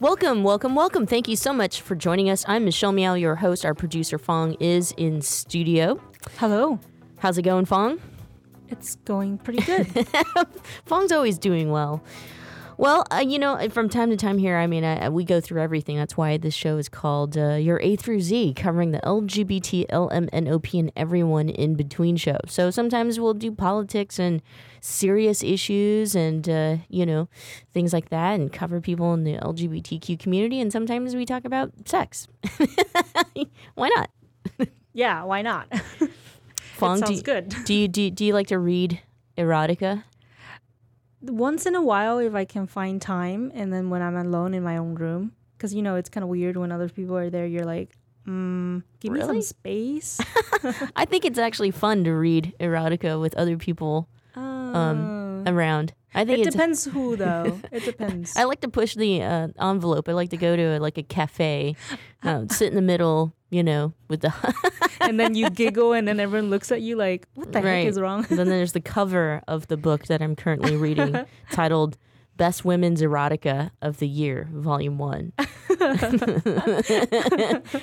Welcome, welcome, welcome. Thank you so much for joining us. I'm Michelle Meow, your host. Our producer Fong is in studio. Hello. How's it going, Fong? It's going pretty good. Fong's always doing well. Well, uh, you know, from time to time here, I mean, I, we go through everything. That's why this show is called uh, Your A through Z, covering the LGBT, LMNOP, and everyone in between show. So sometimes we'll do politics and serious issues and, uh, you know, things like that and cover people in the LGBTQ community. And sometimes we talk about sex. why not? yeah, why not? Fong, sounds do you, good. Do you, do, do you like to read erotica? Once in a while, if I can find time, and then when I'm alone in my own room, because you know it's kind of weird when other people are there. You're like, mm, give Really? me some space. I think it's actually fun to read erotica with other people um, around. I think it depends who though. It depends. I like to push the uh, envelope. I like to go to like a cafe, uh, sit in the middle, you know, with the. and then you giggle, and then everyone looks at you like, "What the Right. heck is wrong?" then there's the cover of the book that I'm currently reading, titled "Best Women's Erotica of the Year, Volume One."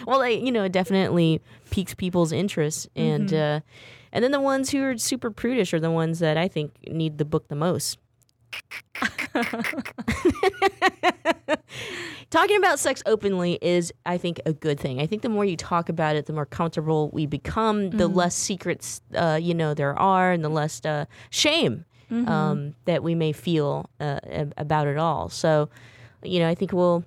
well, like, you know, it definitely piques people's interest, and Mm-hmm. uh, and then the ones who are super prudish are the ones that I think need the book the most. Talking about sex openly is, I think, a good thing. I think the more you talk about it, the more comfortable we become, the Mm-hmm. less secrets, uh, you know, there are, and the less uh, shame Mm-hmm. um, that we may feel uh, about it all. So, you know, I think we'll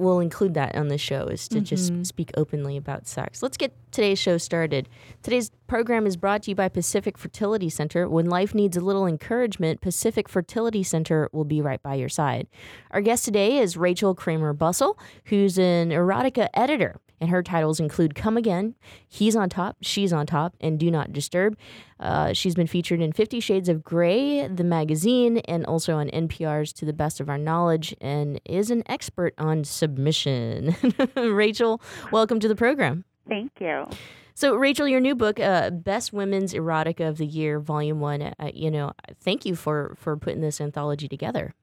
we'll include that on the show is to Mm-hmm. just speak openly about sex. Let's get today's show started. Today's program is brought to you by Pacific Fertility Center. When life needs a little encouragement, Pacific Fertility Center will be right by your side. Our guest today is Rachel Kramer Bussel, who's an erotica editor. And her titles include Come Again, He's on Top, She's on Top, and Do Not Disturb. Uh, she's been featured in Fifty Shades of Grey, the magazine, and also on NPR's To the Best of Our Knowledge, and is an expert on submission. Rachel, welcome to the program. Thank you. So, Rachel, your new book, uh, "Best Women's Erotica of the Year," Volume One. Uh, you know, thank you for for putting this anthology together.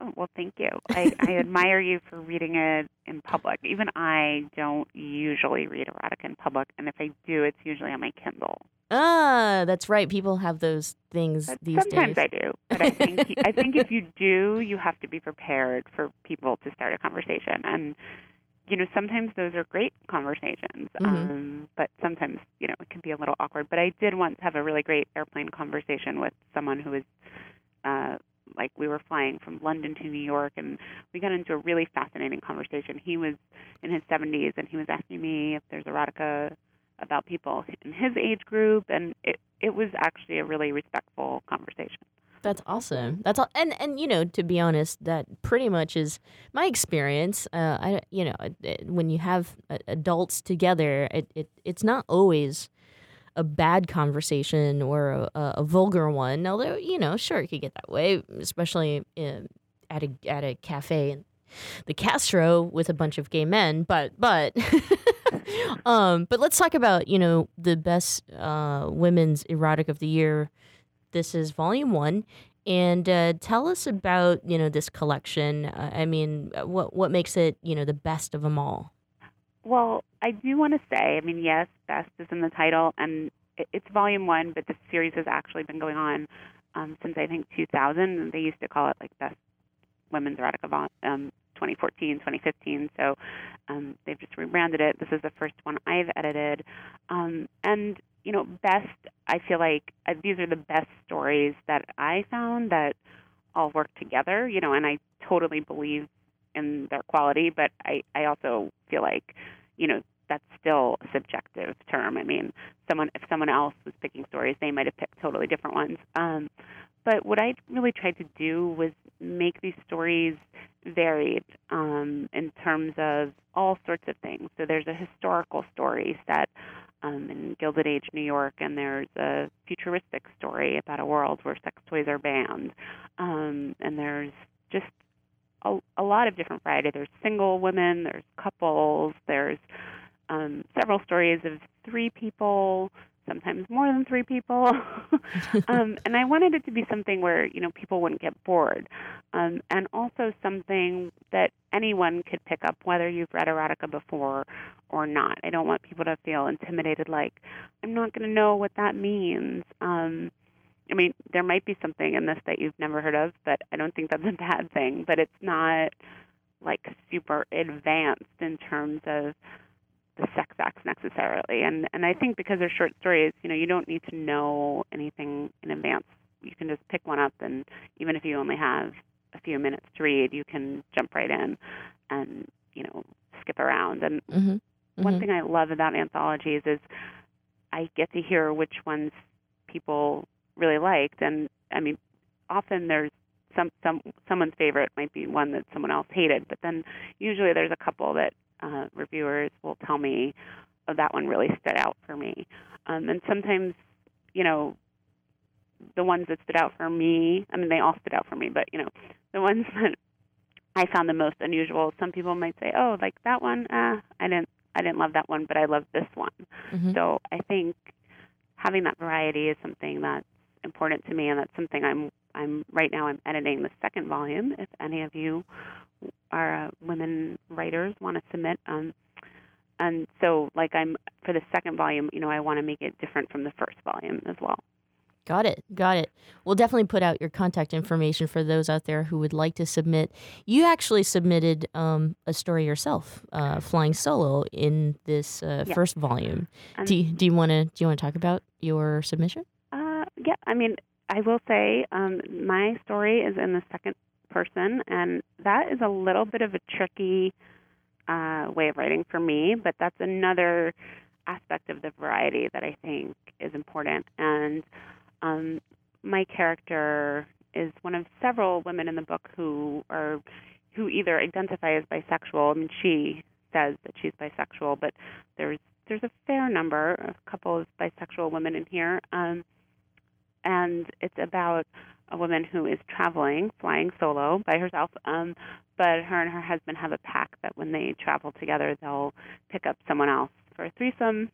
Oh, well, thank you. I, I admire you for reading it in public. Even I don't usually read erotica in public, and if I do, it's usually on my Kindle. Ah, that's right. People have those things But these sometimes days. Sometimes I do, but I think I think if you do, you have to be prepared for people to start a conversation, and you know sometimes those are great conversations, Mhm. um, but sometimes you know it can be a little awkward. But I did once have a really great airplane conversation with someone who was. Uh, like we were flying from London to New York and we got into a really fascinating conversation. He was in his 70s and he was asking me if there's erotica about people in his age group and it it was actually a really respectful conversation. That's awesome. That's all. And and you know, to be honest, that pretty much is my experience. Uh, I you know, when you have uh, adults together, it, it it's not always a bad conversation or a, a, vulgar one. Although you know, sure, it could get that way, especially in, at a at a cafe in the Castro with a bunch of gay men. But but. um, but let's talk about you know the best uh, women's erotic of the year this is volume one and uh, tell us about you know this collection uh, i mean uh, what what makes it you know the best of them all Well, I do want to say, I mean, yes, best is in the title, and it's volume one, but the series has actually been going on um, since I think 2000. And they used to call it like best women's erotica vol- um, 2014, 2015. So um, they've just rebranded it. This is the first one I've edited, um, and you know, best. I feel like uh, these are the best stories that I found that all work together. You know, and I totally believe in their quality, but I I also feel like, you know, that's still a subjective term. I mean, someone if someone else was picking stories, they might have picked totally different ones. Um, but what I really tried to do was make these stories varied um, in terms of all sorts of things. So there's a historical story set um, in Gilded Age New York, and there's a futuristic story about a world where sex toys are banned, um, and there's just a, a lot of different variety. There's single women, there's couples, there's um, several stories of three people, sometimes more than three people. um, and I wanted it to be something where you know people wouldn't get bored, um, and also something that anyone could pick up, whether you've read erotica before or not. I don't want people to feel intimidated, like I'm not going to know what that means. Um, I mean, there might be something in this that you've never heard of, but I don't think that's a bad thing. But it's not like super advanced in terms of the sex acts necessarily. And and I think because they're short stories, you know, you don't need to know anything in advance. You can just pick one up, and even if you only have a few minutes to read, you can jump right in and you know skip around. And Mm-hmm. one Mhm. thing I love about anthologies is I get to hear which ones people really liked, and I mean, often there's some some someone's favorite might be one that someone else hated, but then usually there's a couple that uh, reviewers will tell me, oh, that one really stood out for me, um, and sometimes, you know, the ones that stood out for me, I mean, they all stood out for me, but you know, the ones that I found the most unusual. Some people might say, "Oh, like that one, uh, I didn't, I didn't love that one, but I love this one." Mhm. So I think having that variety is something that's important to me, and that's something I'm, I'm right now. I'm editing the second volume. If any of you are uh, women writers want to submit, um, and so like I'm for the second volume, you know, I want to make it different from the first volume as well. Got it. Got it. We'll definitely put out your contact information for those out there who would like to submit. You actually submitted um, a story yourself, uh, flying solo, in this uh, first volume. Um, do you, Do you want to Do you want to talk about your submission? Yeah, I mean, I will say um, my story is in the second person, and that is a little bit of a tricky uh, way of writing for me, but that's another aspect of the variety that I think is important. And um, my character is one of several women in the book who are who either identify as bisexual. I mean, she says that she's bisexual, but there's there's a fair number, a couple of bisexual women in here. Um, and it's about a woman who is traveling, flying solo by herself. Um, but her and her husband have a pact that when they travel together, they'll pick up someone else for a threesome.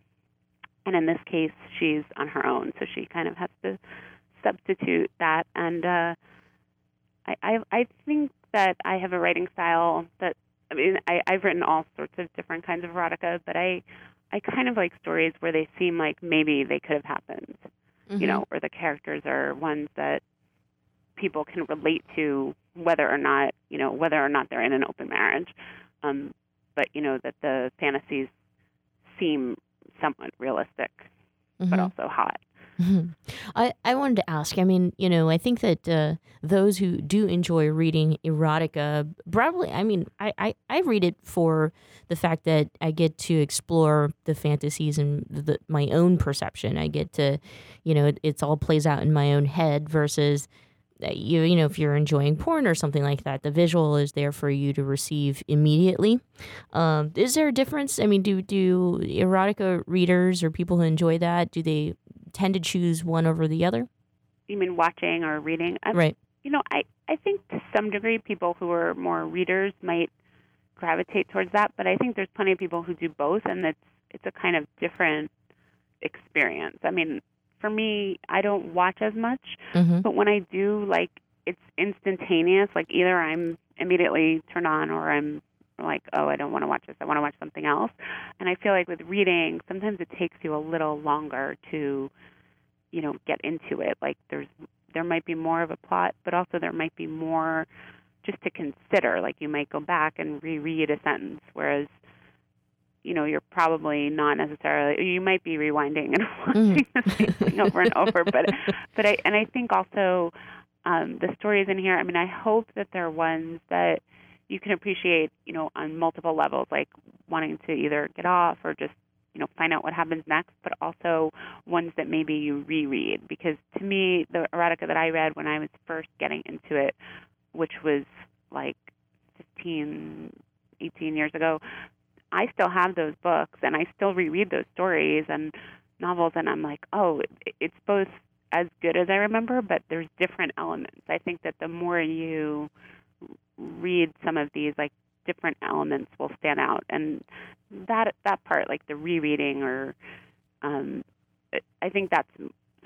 And in this case, she's on her own, so she kind of has to substitute that. And uh, I, I, I think that I have a writing style that I mean, I, I've written all sorts of different kinds of erotica, but I, I kind of like stories where they seem like maybe they could have happened you know, or the characters are ones that people can relate to, whether or not you know whether or not they're in an open marriage. Um, but you know that the fantasies seem somewhat realistic, but Mhm. also hot. Mhm. I, I wanted to ask. I mean, you know, I think that uh, those who do enjoy reading erotica, probably, I mean, I, I, I read it for the fact that I get to explore the fantasies and the, my own perception. I get to, you know, it, it's all plays out in my own head versus. Uh, You, you know, if you're enjoying porn or something like that, the visual is there for you to receive immediately. Um, is there a difference? I mean, do do erotica readers or people who enjoy that do they tend to choose one over the other? You mean watching or reading? I, Right. You know, I I think to some degree people who are more readers might gravitate towards that, but I think there's plenty of people who do both, and it's it's a kind of different experience. I mean, for me, I don't watch as much, Mhm. but when I do, like it's instantaneous. Like either I'm immediately turned on, or I'm like, oh, I don't want to watch this. I want to watch something else. And I feel like with reading, sometimes it takes you a little longer to, you know, get into it. Like there's there might be more of a plot, but also there might be more just to consider. Like you might go back and reread a sentence, whereas you know you're probably not necessarily you might be rewinding and watching the same thing over and over but but I and I think also um the stories in here I mean I hope that they're ones that you can appreciate you know on multiple levels like wanting to either get off or just you know find out what happens next but also ones that maybe you reread. Because to me the erotica that I read when I was first getting into it which was like 15 18 years ago I still have those books and I still reread those stories and novels and I'm like, "Oh, it's both as good as I remember, but there's different elements." I think that the more you read some of these like different elements will stand out and that that part like the rereading or um I think that's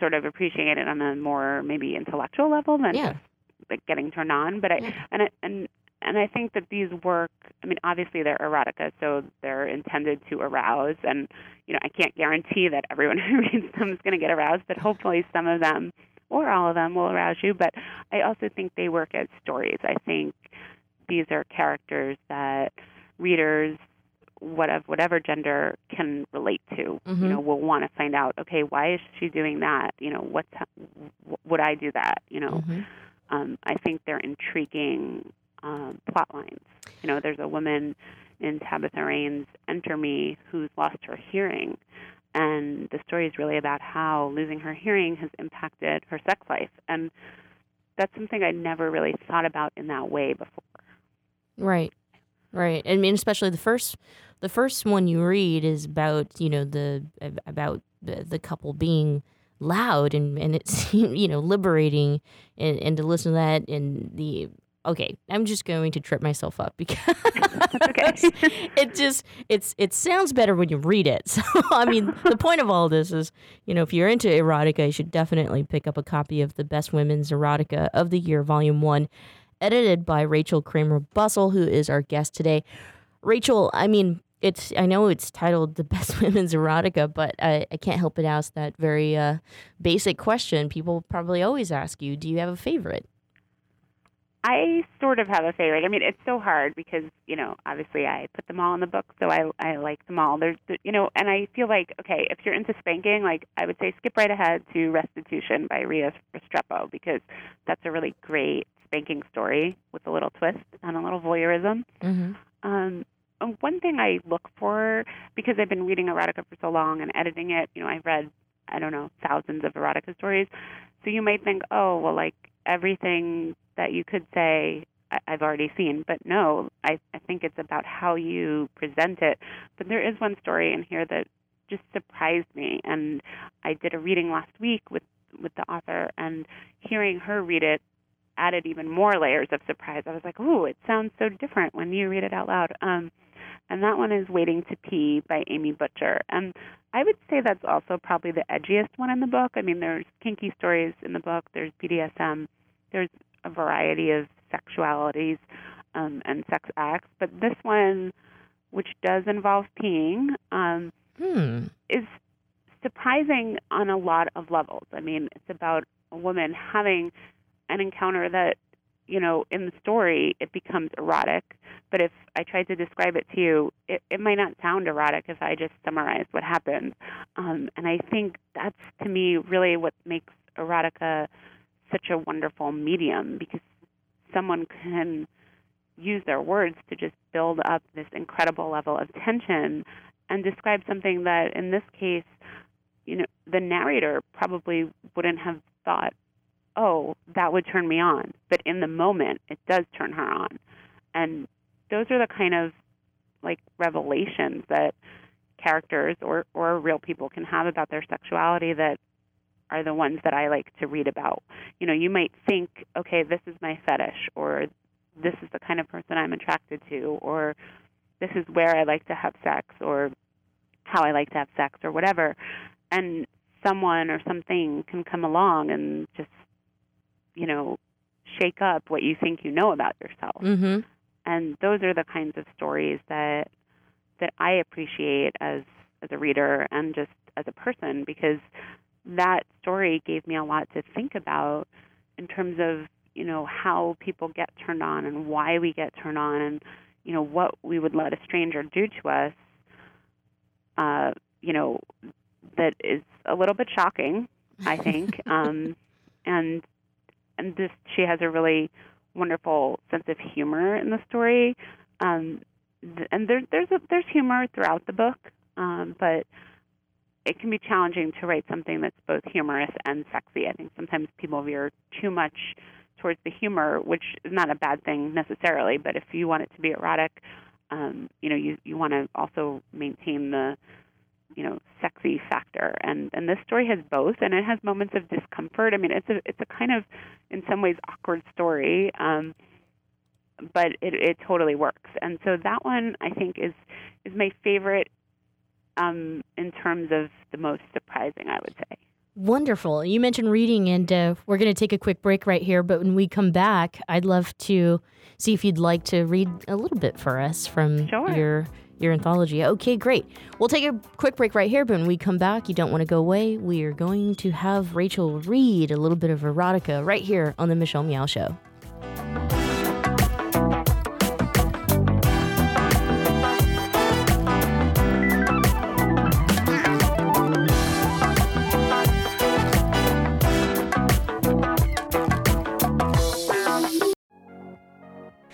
sort of appreciated on a more maybe intellectual level than Yeah. just like getting turned on, but I and it, and and I think that these work. I mean, obviously they're erotica, so they're intended to arouse. And you know, I can't guarantee that everyone who reads them is going to get aroused, but hopefully some of them or all of them will arouse you. But I also think they work as stories. I think these are characters that readers whatever whatever gender can relate to Mhm. you know will want to find out okay why is she doing that you know what's would i do that you know Mhm. um, I think they're intriguing um, plot lines. You know, there's a woman in Tabitha Rayne's Enter Me who's lost her hearing, and the story is really about how losing her hearing has impacted her sex life, and that's something I never really thought about in that way before. Right. Right. I mean, especially the first, the first one you read is about you know the about the, the couple being loud and and it's you know liberating and and to listen to that and the okay i'm just going to trip myself up because it just it's it sounds better when you read it so i mean the point of all this is you know if you're into erotica you should definitely pick up a copy of the best women's erotica of the year volume one edited by rachel kramer bussel who is our guest today rachel i mean it's I know it's titled the best women's erotica, but I, I can't help but ask that very uh, basic question. People probably always ask you, do you have a favorite? I sort of have a favorite. I mean, it's so hard because you know, obviously, I put them all in the book, so I I like them all. There's, you know, and I feel like okay, if you're into spanking, like I would say, skip right ahead to Restitution by Ria Restrepo because that's a really great spanking story with a little twist and a little voyeurism. Mm-hmm. Um, and one thing I look for because I've been reading erotica for so long and editing it, you know, I've read I don't know thousands of erotica stories. So you might think, oh, well, like everything that you could say I've already seen, but no, I, I think it's about how you present it. But there is one story in here that just surprised me, and I did a reading last week with with the author, and hearing her read it added even more layers of surprise. I was like, ooh, it sounds so different when you read it out loud. Um, and that one is Waiting to Pee by Amy Butcher. And I would say that's also probably the edgiest one in the book. I mean, there's kinky stories in the book, there's BDSM, there's a variety of sexualities um, and sex acts. But this one, which does involve peeing, um, Hmm. is surprising on a lot of levels. I mean, it's about a woman having an encounter that, you know, in the story it becomes erotic. But if I tried to describe it to you, it, it might not sound erotic if I just summarize what happens. Um, and I think that's to me really what makes erotica such a wonderful medium because someone can use their words to just build up this incredible level of tension and describe something that in this case you know the narrator probably wouldn't have thought oh that would turn me on but in the moment it does turn her on and those are the kind of like revelations that characters or or real people can have about their sexuality that are the ones that I like to read about. You know, you might think, okay, this is my fetish or this is the kind of person I'm attracted to or this is where I like to have sex or how I like to have sex or whatever. And someone or something can come along and just, you know, shake up what you think you know about yourself. Mm-hmm. And those are the kinds of stories that that I appreciate as as a reader and just as a person because that story gave me a lot to think about in terms of you know how people get turned on and why we get turned on and you know what we would let a stranger do to us uh, you know, that is a little bit shocking, I think. um, and and this she has a really wonderful sense of humor in the story. Um, th- and there, there's a, there's humor throughout the book, um, but it can be challenging to write something that's both humorous and sexy. I think sometimes people veer too much towards the humor, which is not a bad thing necessarily. But if you want it to be erotic, um, you know, you you want to also maintain the you know sexy factor and and this story has both and it has moments of discomfort i mean it's a it's a kind of in some ways awkward story um but it it totally works and so that one i think is is my favorite um in terms of the most surprising i would say Wonderful. You mentioned reading, and uh, we're going to take a quick break right here. But when we come back, I'd love to see if you'd like to read a little bit for us from Sure. your your anthology. Okay, great. We'll take a quick break right here. But when we come back, you don't want to go away. We are going to have Rachel read a little bit of erotica right here on the Michelle Meow Show.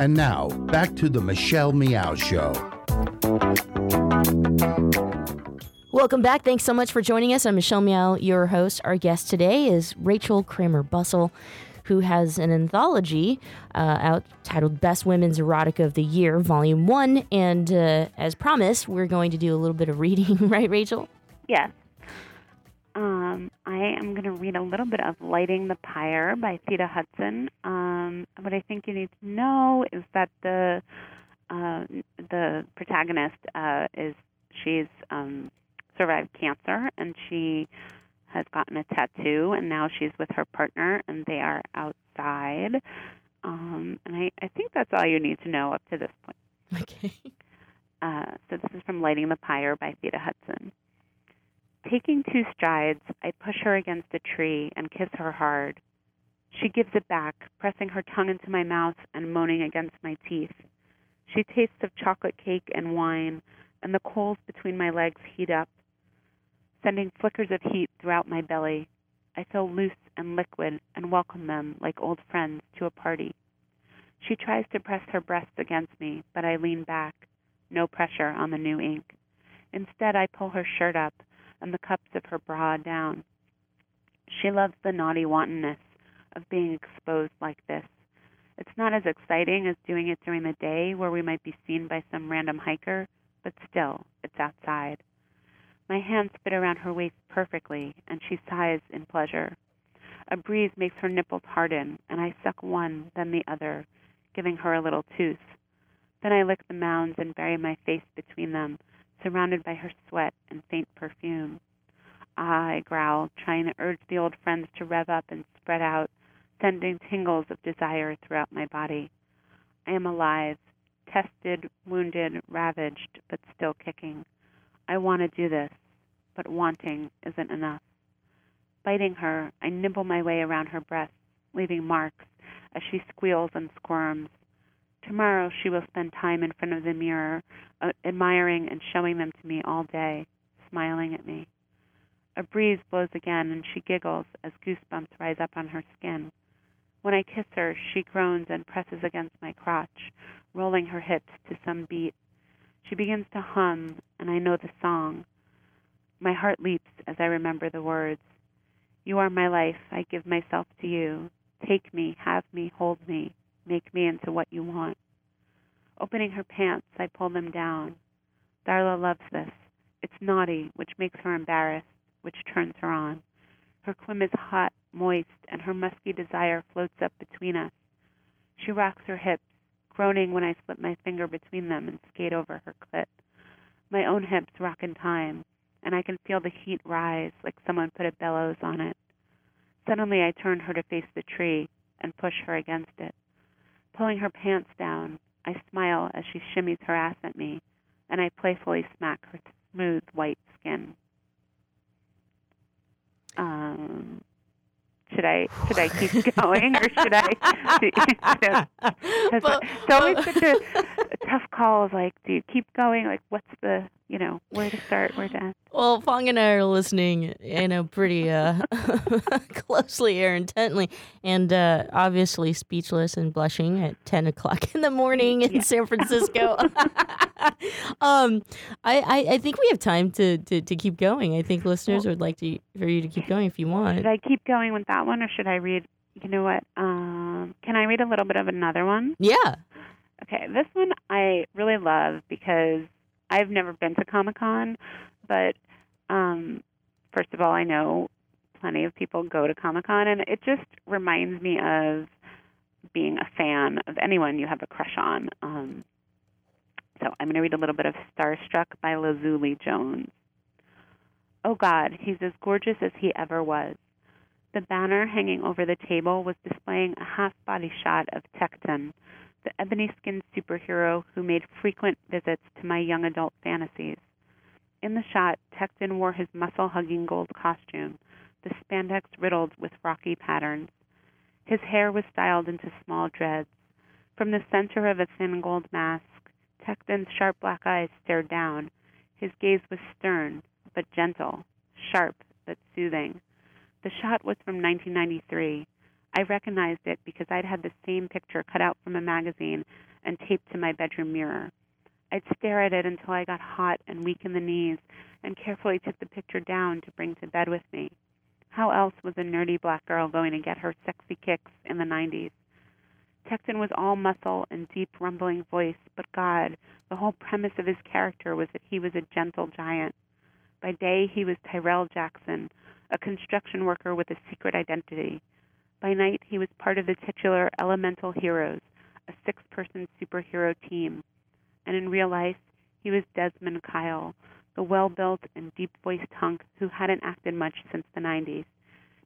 And now, back to the Michelle Meow Show. Welcome back. Thanks so much for joining us. I'm Michelle Meow, your host. Our guest today is Rachel Kramer Bussel, who has an anthology uh, out titled Best Women's Erotica of the Year, Volume 1. And uh, as promised, we're going to do a little bit of reading, right, Rachel? Yes. Um, I am going to read a little bit of Lighting the Pyre by Theda Hudson. Um, what I think you need to know is that the uh, the protagonist uh, is she's um, survived cancer and she has gotten a tattoo and now she's with her partner and they are outside. Um, and I, I think that's all you need to know up to this point. Okay. Uh, so this is from Lighting the Pyre by Theda Hudson. Taking two strides, I push her against a tree and kiss her hard. She gives it back, pressing her tongue into my mouth and moaning against my teeth. She tastes of chocolate cake and wine, and the coals between my legs heat up, sending flickers of heat throughout my belly. I feel loose and liquid and welcome them like old friends to a party. She tries to press her breasts against me, but I lean back, no pressure on the new ink. Instead, I pull her shirt up and the cups of her bra down. She loves the naughty wantonness of being exposed like this. It's not as exciting as doing it during the day where we might be seen by some random hiker, but still, it's outside. My hands fit around her waist perfectly, and she sighs in pleasure. A breeze makes her nipples harden, and I suck one, then the other, giving her a little tooth. Then I lick the mounds and bury my face between them, surrounded by her sweat and faint perfume. I growl, trying to urge the old friends to rev up and spread out, sending tingles of desire throughout my body. I am alive, tested, wounded, ravaged, but still kicking. I want to do this, but wanting isn't enough. Biting her, I nibble my way around her breasts, leaving marks as she squeals and squirms. Tomorrow she will spend time in front of the mirror, uh, admiring and showing them to me all day, smiling at me. A breeze blows again, and she giggles as goosebumps rise up on her skin. When I kiss her, she groans and presses against my crotch, rolling her hips to some beat. She begins to hum, and I know the song. My heart leaps as I remember the words. You are my life, I give myself to you. Take me, have me, hold me, make me into what you want. Opening her pants, I pull them down. Darla loves this. It's naughty, which makes her embarrassed, which turns her on. Her quim is hot, moist, and her musky desire floats up between us. She rocks her hips, groaning when I slip my finger between them and skate over her clit. My own hips rock in time, and I can feel the heat rise like someone put a bellows on it. Suddenly, I turn her to face the tree and push her against it. Pulling her pants down, I smile as she shimmies her ass at me, and I playfully smack her smooth white skin. Um, should I should I keep going or should I? You know, But- it's always such a, a tough call. Of like, do you keep going? Like, what's the you know where to start, where to end? Well, Fong and I are listening, you know, pretty uh, closely here, intently, and uh, obviously speechless and blushing at ten o'clock in the morning in San Francisco. um, I, I I think we have time to, to, to keep going. I think listeners would like to for you to keep going if you want. Should I keep going with that one, or should I read? You know what? Um, can I read a little bit of another one? Yeah. Okay, this one I really love because I've never been to Comic Con, but um, first of all, I know plenty of people go to Comic Con, and it just reminds me of being a fan of anyone you have a crush on. Um, so I'm going to read a little bit of Starstruck by Lazuli Jones. Oh God, he's as gorgeous as he ever was. The banner hanging over the table was displaying a half body shot of Tecton, the ebony skinned superhero who made frequent visits to my young adult fantasies. In the shot, Tecton wore his muscle hugging gold costume, the spandex riddled with rocky patterns. His hair was styled into small dreads. From the center of a thin gold mask, Tecton's sharp black eyes stared down. His gaze was stern, but gentle, sharp, but soothing. The shot was from 1993. I recognized it because I'd had the same picture cut out from a magazine and taped to my bedroom mirror. I'd stare at it until I got hot and weak in the knees and carefully took the picture down to bring to bed with me. How else was a nerdy black girl going to get her sexy kicks in the 90s? Tecton was all muscle and deep rumbling voice, but God, the whole premise of his character was that he was a gentle giant. By day, he was Tyrell Jackson, a construction worker with a secret identity. By night, he was part of the titular Elemental Heroes, a six person superhero team. And in real life, he was Desmond Kyle, the well built and deep voiced hunk who hadn't acted much since the 90s.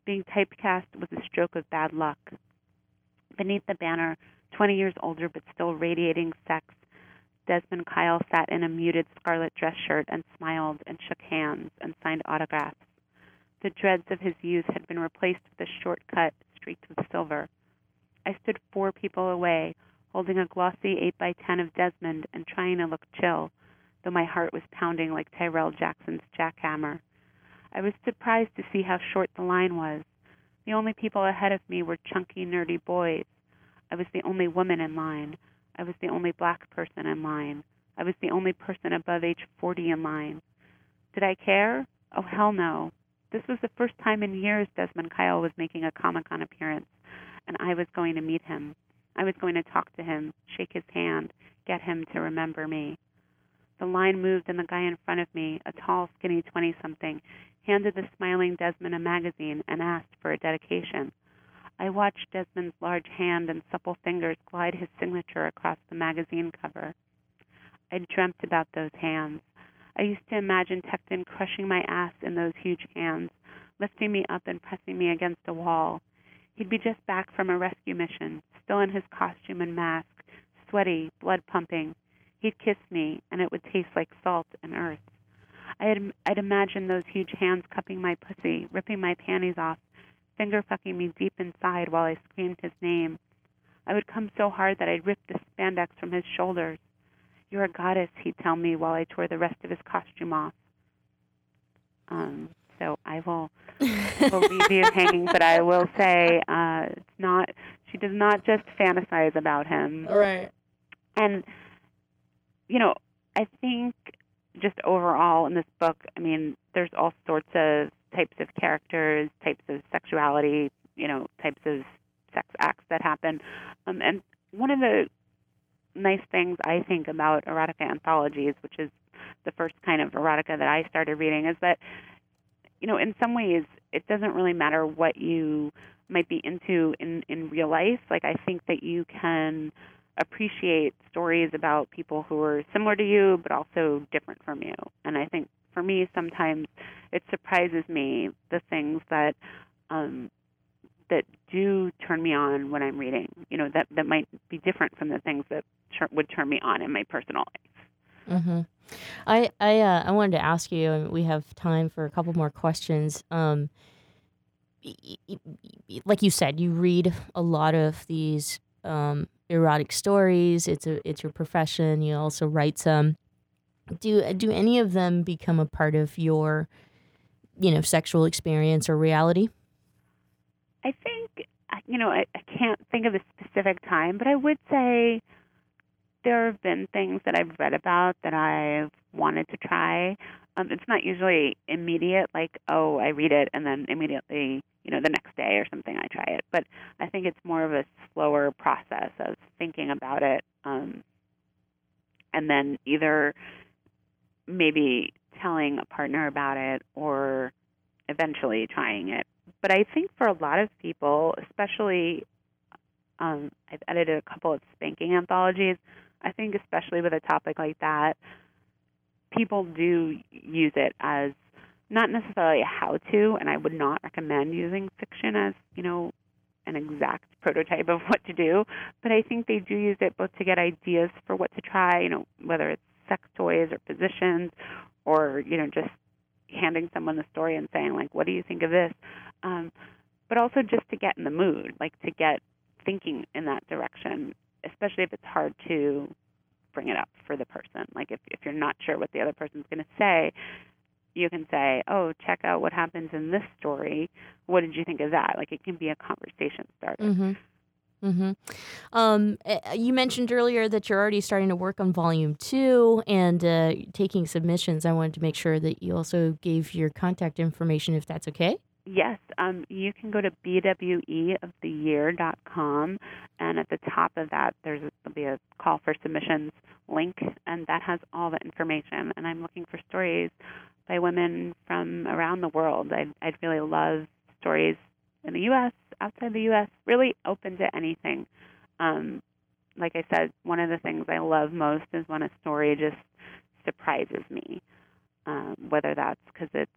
Being typecast was a stroke of bad luck. Beneath the banner, 20 years older but still radiating sex, Desmond Kyle sat in a muted scarlet dress shirt and smiled and shook hands and signed autographs. The dreads of his youth had been replaced with a short cut streaked with silver. I stood four people away, holding a glossy 8 by 10 of Desmond and trying to look chill, though my heart was pounding like Tyrell Jackson's jackhammer. I was surprised to see how short the line was. The only people ahead of me were chunky, nerdy boys. I was the only woman in line. I was the only black person in line. I was the only person above age 40 in line. Did I care? Oh, hell no. This was the first time in years Desmond Kyle was making a Comic Con appearance, and I was going to meet him. I was going to talk to him, shake his hand, get him to remember me. The line moved, and the guy in front of me, a tall, skinny 20 something, handed the smiling Desmond a magazine and asked for a dedication. I watched Desmond's large hand and supple fingers glide his signature across the magazine cover. I dreamt about those hands. I used to imagine Tecton crushing my ass in those huge hands, lifting me up and pressing me against a wall. He'd be just back from a rescue mission, still in his costume and mask, sweaty, blood pumping. He'd kiss me, and it would taste like salt and earth. I had, I'd imagine those huge hands cupping my pussy, ripping my panties off, finger fucking me deep inside while I screamed his name. I would come so hard that I'd rip the spandex from his shoulders. You're a goddess, he'd tell me while I tore the rest of his costume off. Um, so I will, will leave you hanging, but I will say uh, it's not. She does not just fantasize about him. Right. And you know, I think just overall in this book, I mean, there's all sorts of types of characters, types of sexuality, you know, types of sex acts that happen. Um, and one of the nice things I think about erotica anthologies, which is the first kind of erotica that I started reading, is that, you know, in some ways, it doesn't really matter what you might be into in, in real life. Like, I think that you can appreciate stories about people who are similar to you but also different from you. And I think for me sometimes it surprises me the things that um that do turn me on when I'm reading, you know, that that might be different from the things that would turn me on in my personal life. Mm-hmm. I I uh, I wanted to ask you, and we have time for a couple more questions. Um, like you said, you read a lot of these um, erotic stories. It's a it's your profession. You also write some. Do do any of them become a part of your, you know, sexual experience or reality? I think you know I, I can't think of a specific time, but I would say there have been things that I've read about that I've wanted to try. Um, it's not usually immediate, like oh I read it and then immediately you know the next day or something I try it. But I think it's more of a slower process of thinking about it, um, and then either maybe telling a partner about it or eventually trying it. But I think for a lot of people, especially um, I've edited a couple of spanking anthologies. I think especially with a topic like that, people do use it as not necessarily a how to, and I would not recommend using fiction as, you know, an exact prototype of what to do, but I think they do use it both to get ideas for what to try, you know, whether it's sex toys or positions or, you know, just handing someone the story and saying like, "What do you think of this?" Um, but also just to get in the mood, like to get thinking in that direction, especially if it's hard to bring it up for the person. Like if if you're not sure what the other person's going to say, you can say, "Oh, check out what happens in this story. What did you think of that?" Like it can be a conversation starter. Mm-hmm. Mm-hmm. Um, eh, you mentioned earlier that you're already starting to work on volume two and uh, taking submissions. I wanted to make sure that you also gave your contact information, if that's okay. Yes, um, you can go to bweoftheyear.com, and at the top of that, there's there'll be a call for submissions link, and that has all the information. And I'm looking for stories by women from around the world. I'd, I'd really love stories in the U.S., outside the U.S., really open to anything. Um, like I said, one of the things I love most is when a story just surprises me, um, whether that's because it's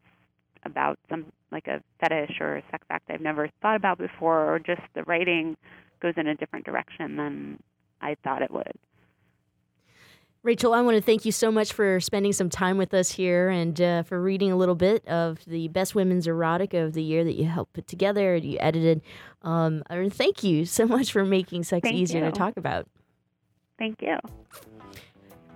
about some like a fetish or a sex act I've never thought about before, or just the writing goes in a different direction than I thought it would. Rachel, I want to thank you so much for spending some time with us here and uh, for reading a little bit of the best women's erotica of the year that you helped put together, you edited. Um, and thank you so much for making sex Thank easier you. to talk about. Thank you.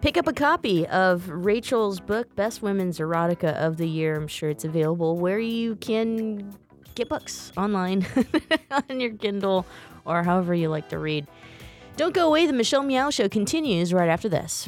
Pick up a copy of Rachel's book, Best Women's Erotica of the Year. I'm sure it's available where you can get books online on your Kindle or however you like to read. Don't go away. The Michelle Meow Show continues right after this.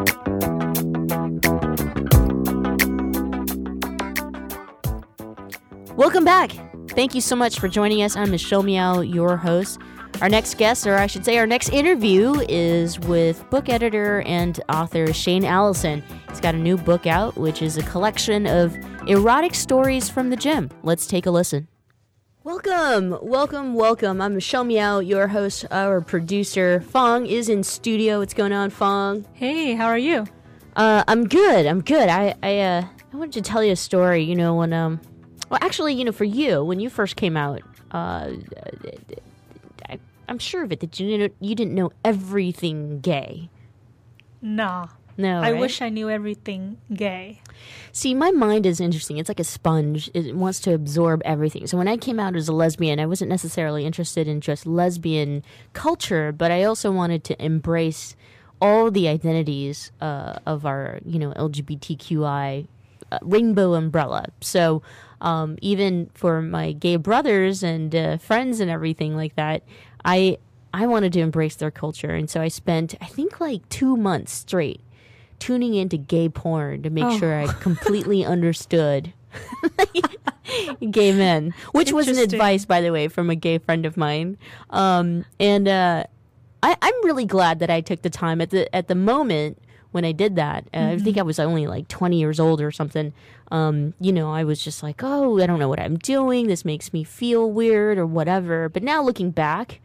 Welcome back. Thank you so much for joining us. I'm Michelle Meow, your host. Our next guest, or I should say, our next interview, is with book editor and author Shane Allison. He's got a new book out, which is a collection of erotic stories from the gym. Let's take a listen. Welcome, welcome, welcome. I'm Michelle Meow, your host, our producer. Fong is in studio. What's going on, Fong? Hey, how are you? Uh, I'm good. I'm good. I I uh, I wanted to tell you a story. You know when um, well, actually, you know, for you when you first came out, uh, I, I'm sure of it that you didn't you didn't know everything gay. Nah. No, I right? wish I knew everything gay. See, my mind is interesting. It's like a sponge. It wants to absorb everything. So when I came out as a lesbian, I wasn't necessarily interested in just lesbian culture, but I also wanted to embrace all the identities uh, of our, you know, LGBTQI uh, rainbow umbrella. So um, even for my gay brothers and uh, friends and everything like that, I I wanted to embrace their culture, and so I spent I think like two months straight tuning into gay porn to make Oh. sure I completely understood gay men, which was an advice, by the way, from a gay friend of mine. Um, and uh, I, I'm really glad that I took the time at the at the moment when I did that. Uh, I think I was only like 20 years old or something. Um, you know, I was just like, oh, I don't know what I'm doing. This makes me feel weird or whatever. But now looking back,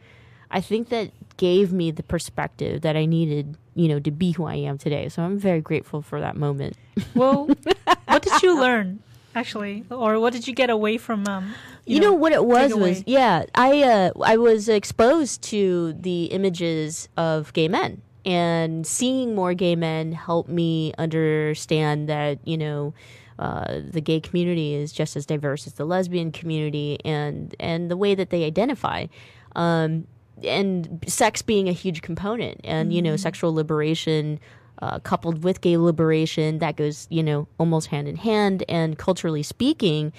I think that gave me the perspective that I needed, you know, to be who I am today. So I'm very grateful for that moment. Well, what did you learn actually, or what did you get away from? Um, You, know, what it was was yeah, I uh, I was exposed to the images of gay men and seeing more gay men helped me understand that you know uh, the gay community is just as diverse as the lesbian community and and the way that they identify. Um, and sex being a huge component, and you know, Mhm. sexual liberation uh, coupled with gay liberation, that goes, you know, almost hand in hand. And culturally speaking,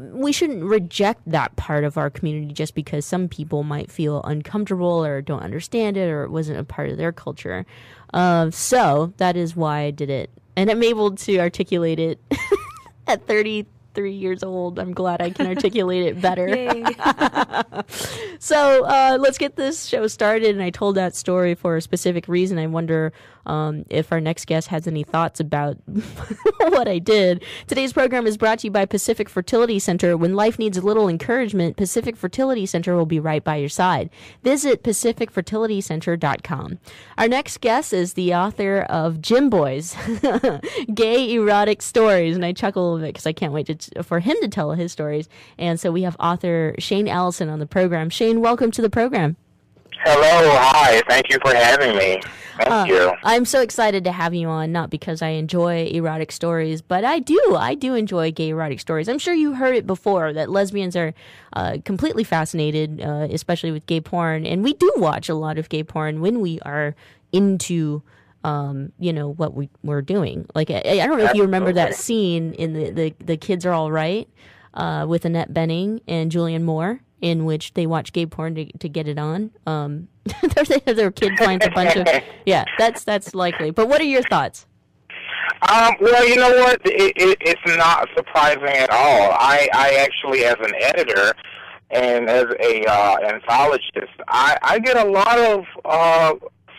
we shouldn't reject that part of our community just because some people might feel uncomfortable or don't understand it or it wasn't a part of their culture. Uh, so that is why I did it. And I'm able to articulate it at 33 years old. I'm glad I can articulate it better. so uh, let's get this show started. And I told that story for a specific reason. I wonder um, if our next guest has any thoughts about what I did. Today's program is brought to you by Pacific Fertility Center. When life needs a little encouragement, Pacific Fertility Center will be right by your side. Visit pacificfertilitycenter.com. Our next guest is the author of Gym Boys, Gay Erotic Stories. And I chuckle a little bit because I can't wait to, for him to tell his stories. And so we have author Shane Allison on the program. Shane, welcome to the program. Hello, hi. Thank you for having me. Thank Uh, you. I'm so excited to have you on, not because I enjoy erotic stories, but I do. I do enjoy gay erotic stories. I'm sure you heard it before that lesbians are uh, completely fascinated, uh, especially with gay porn. And we do watch a lot of gay porn when we are into um, you know, what we were doing. Like, I, I don't know if you remember that scene in the, the, the Kids Are All Right uh, with Annette Bening and Julianne Moore, in which they watch gay porn to, to get it on. Um, their, their kid finds a bunch of. Yeah, that's that's likely. But what are your thoughts? Um, well, you know what? It, it, it's not surprising at all. I, I actually, as an editor and as a uh, anthologist, I, I get a lot of uh,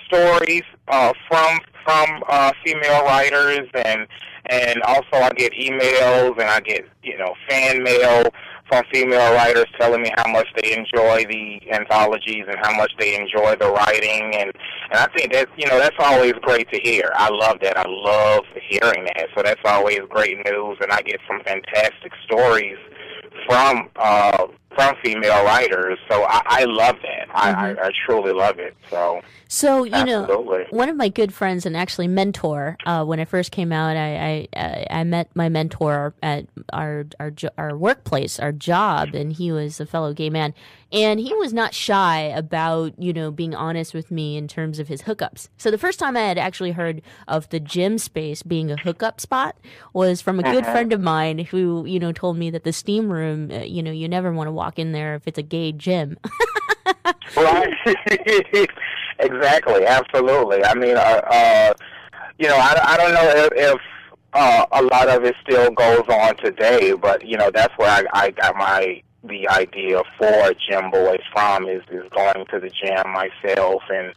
stories uh, from from uh, female writers, and and also I get emails and I get you know fan mail from female writers telling me how much they enjoy the anthologies and how much they enjoy the writing and and I think that you know that's always great to hear. I love that. I love hearing that. So that's always great news and I get some fantastic stories from uh from female writers. So I, I love that. I, I, I truly love it. So So you Absolutely. know, one of my good friends and actually mentor, uh, when I first came out, I, I I I met my mentor at our our our workplace, our job, and he was a fellow gay man, and he was not shy about you know being honest with me in terms of his hookups. So the first time I had actually heard of the gym space being a hookup spot was from a good Uh-huh. friend of mine who you know told me that the steam room, uh, you know, you never want to walk in there if it's a gay gym. right exactly absolutely i mean uh, uh you know i, I don't know if, if uh a lot of it still goes on today but you know that's where i i got my the idea for gym boys from is is going to the gym myself and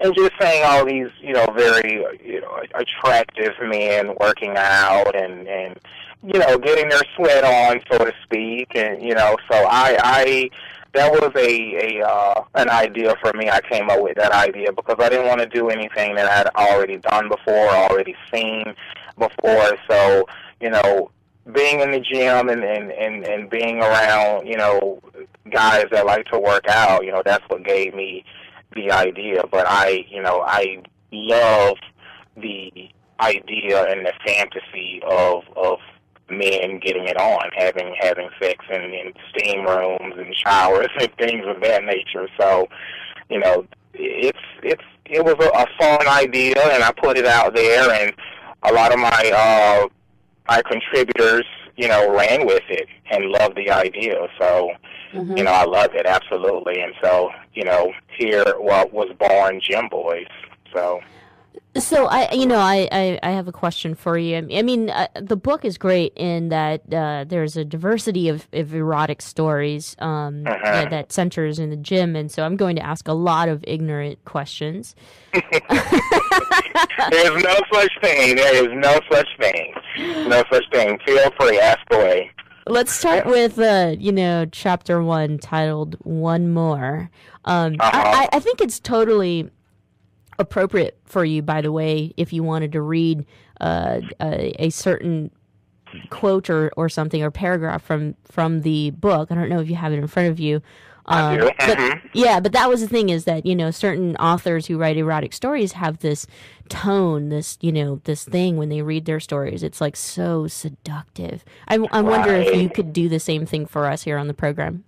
and just seeing all these you know very you know attractive men working out and and you know getting their sweat on so to speak and you know so i i that was a a uh, an idea for me. I came up with that idea because I didn't want to do anything that I had already done before, already seen before. So you know, being in the gym and and and, and being around you know guys that like to work out, you know, that's what gave me the idea. But I you know I love the idea and the fantasy of of men getting it on, having having sex in, in steam rooms and showers and things of that nature. So, you know, it's it's it was a, a fun idea, and I put it out there, and a lot of my uh, my contributors, you know, ran with it and loved the idea. So, you know, I love it absolutely, and so you know, here well, was born Gym Boys. So. So I, you know, I, I, I have a question for you. I mean, uh, the book is great in that uh, there's a diversity of, of erotic stories um, Uh-huh. yeah, that centers in the gym, and so I'm going to ask a lot of ignorant questions. There's no such thing. There is no such thing. No such thing. Feel free. Ask away. Let's start with, uh, you know, chapter one titled "One More." Um, Uh-huh. I, I, I think it's totally appropriate for you, by the way, if you wanted to read uh, a, a certain quote or, or something or paragraph from from the book. I don't know if you have it in front of you. Um, but- Mhm. yeah, but that was the thing is that you know certain authors who write erotic stories have this tone, this you know this thing when they read their stories. It's like so seductive. I, I wonder if you could do the same thing for us here on the program.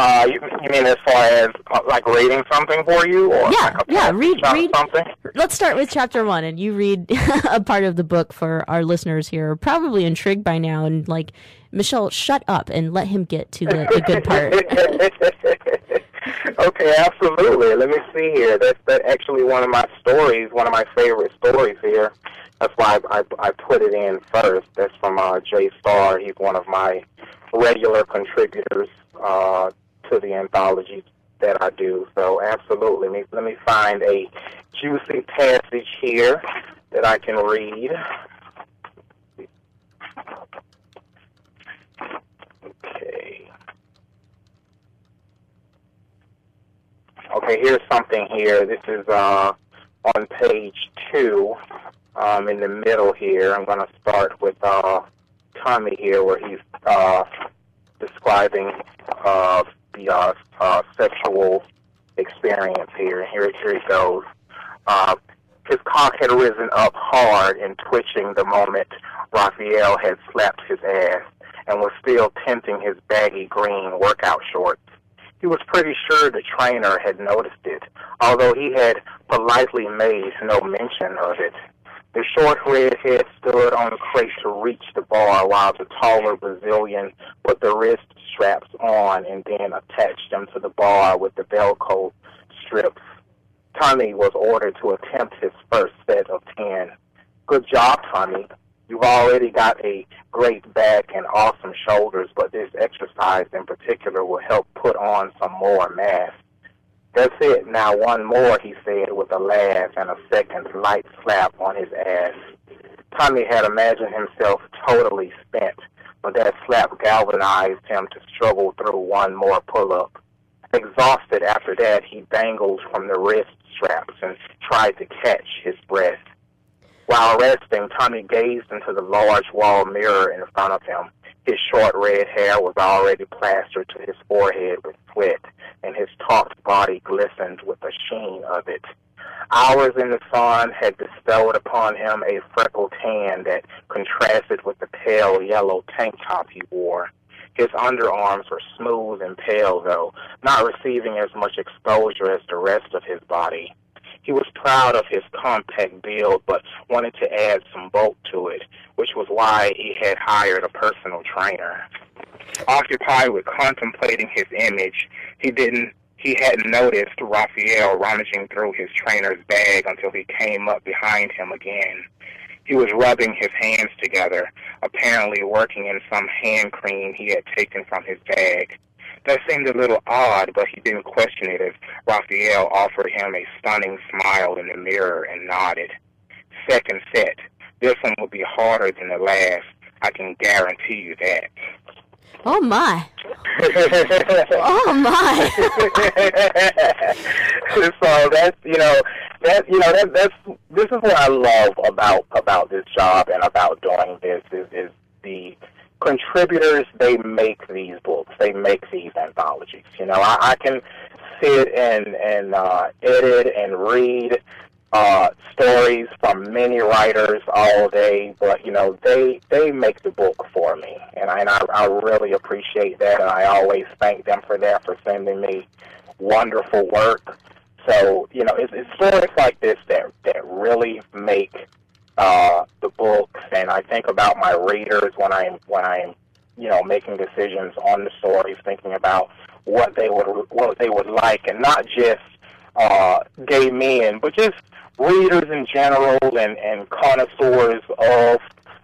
Uh, you, you mean as far as uh, like reading something for you, or Yeah, like yeah, read- read- something? Let's start with chapter one, and you read a part of the book for our listeners here. Probably intrigued by now, and like Michelle, shut up and let him get to the, the good part. okay, absolutely. Let me see here. That's that actually one of my stories, one of my favorite stories here. That's why I, I, I put it in first. That's from uh, Jay Starr. He's one of my regular contributors uh, to the anthology that I do. So absolutely, let me, let me find a juicy passage here that I can read. Okay. Okay, here's something here. This is uh, on page two, um, in the middle here. I'm going to start with uh, Tommy here, where he's uh, describing uh, the uh, uh, sexual experience here. Here, here it goes. Uh, his cock had risen up hard and twitching the moment Raphael had slapped his ass and was still tinting his baggy green workout shorts. He was pretty sure the trainer had noticed it, although he had politely made no mention of it. The short redhead stood on the crate to reach the bar while the taller Brazilian put the wrist straps on and then attached them to the bar with the Velcro strips. Tommy was ordered to attempt his first set of ten. Good job, Tommy. You've already got a great back and awesome shoulders, but this exercise in particular will help put on some more mass. That's it. Now one more, he said with a laugh and a second light slap on his ass. Tommy had imagined himself totally spent, but that slap galvanized him to struggle through one more pull-up. Exhausted after that, he dangled from the wrist straps and tried to catch his breath. While resting, Tommy gazed into the large wall mirror in front of him. His short red hair was already plastered to his forehead with sweat, and his taut body glistened with the sheen of it. Hours in the sun had bestowed upon him a freckled tan that contrasted with the pale yellow tank top he wore. His underarms were smooth and pale, though, not receiving as much exposure as the rest of his body. He was proud of his compact build, but wanted to add some bulk to it, which was why he had hired a personal trainer. Occupied with contemplating his image, he didn't he hadn't noticed Raphael rummaging through his trainer's bag until he came up behind him again. He was rubbing his hands together, apparently working in some hand cream he had taken from his bag. That seemed a little odd, but he didn't question it as Raphael offered him a stunning smile in the mirror and nodded. Second set. This one will be harder than the last. I can guarantee you that. Oh my. oh my. so that's you know that you know that that's this is what I love about about this job and about doing this is is the contributors they make these books. They make these anthologies. You know i, I can sit and and uh, edit and read uh, stories from many writers all day, but you know they they make the book for me, and I and I, I really appreciate that, and I always thank them for that for sending me wonderful work. So you know it's, it's stories like this that that really make uh, the books, and I think about my readers when I'm when I'm you know making decisions on the stories, thinking about what they would what they would like, and not just uh, gay men, but just readers in general and, and connoisseurs of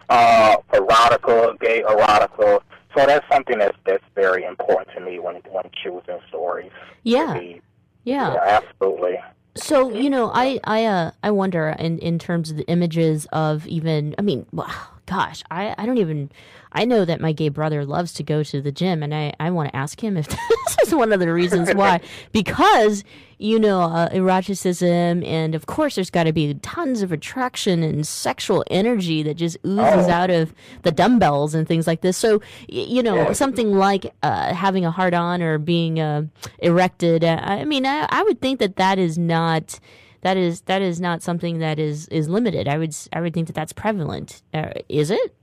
uh, erotica, gay erotica. So that's something that's that's very important to me when when choosing stories. Yeah. yeah. Yeah. absolutely. So you know, I I uh I wonder in in terms of the images of even I mean, wow, gosh, I I don't even I know that my gay brother loves to go to the gym, and I I want to ask him if this is one of the reasons why because you know uh, eroticism and of course there's got to be tons of attraction and sexual energy that just oozes Oh. out of the dumbbells and things like this. So you know Yeah. something like uh, having a hard on or being uh, erected. Uh, I mean, I, I would think that that is not that is that is not something that is is limited. I would I would think that that's prevalent. Uh, is it?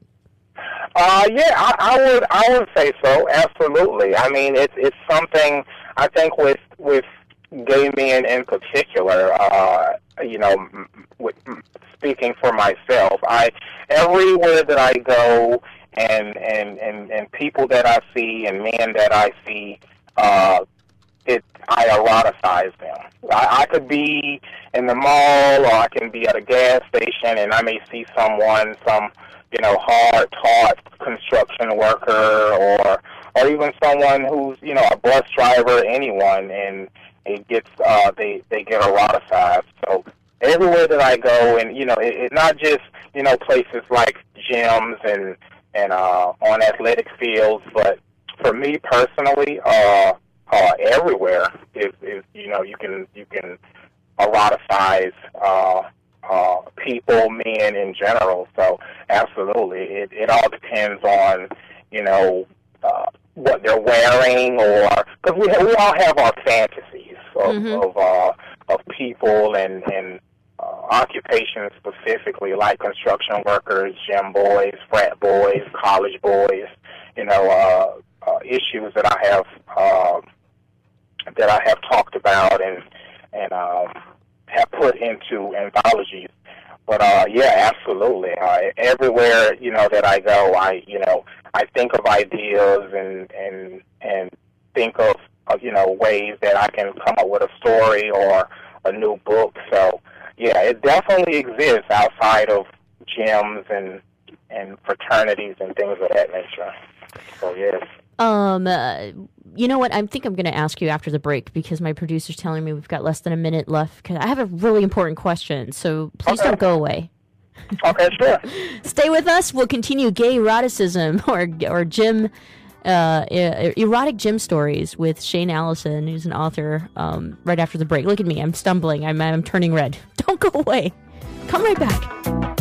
Uh, yeah, I, I would I would say so. Absolutely. I mean, it's it's something I think with with gay men in particular. Uh, you know, with, speaking for myself, I everywhere that I go and and and and people that I see and men that I see, uh, it I eroticize them. I, I could be in the mall or I can be at a gas station and I may see someone, some you know, hard taut construction worker or or even someone who's, you know, a bus driver, anyone and it gets uh they, they get eroticized. So everywhere that I go and, you know, it, it not just, you know, places like gyms and and uh on athletic fields, but for me personally, uh uh everywhere is, is you know, you can you can eroticize uh uh, people, men in general. So absolutely, it, it all depends on you know uh, what they're wearing, or because we we all have our fantasies of of, uh, of people and and uh, occupations specifically, like construction workers, gym boys, frat boys, college boys. You know, uh, uh, issues that I have. Uh, that I have talked about and and um, have put into anthologies. But uh, yeah, absolutely. Uh, everywhere you know that I go, I you know I think of ideas and and and think of, of you know ways that I can come up with a story or a new book. So yeah, it definitely exists outside of gyms and and fraternities and things of that nature. So yes. Um, uh, you know what? I think I'm going to ask you after the break because my producer's telling me we've got less than a minute left. Cause I have a really important question, so please Okay. don't go away. Okay, sure. Stay with us. We'll continue gay eroticism or or gym, uh, erotic gym stories with Shane Allison, who's an author. Um, right after the break. Look at me. I'm stumbling. I'm I'm turning red. Don't go away. Come right back.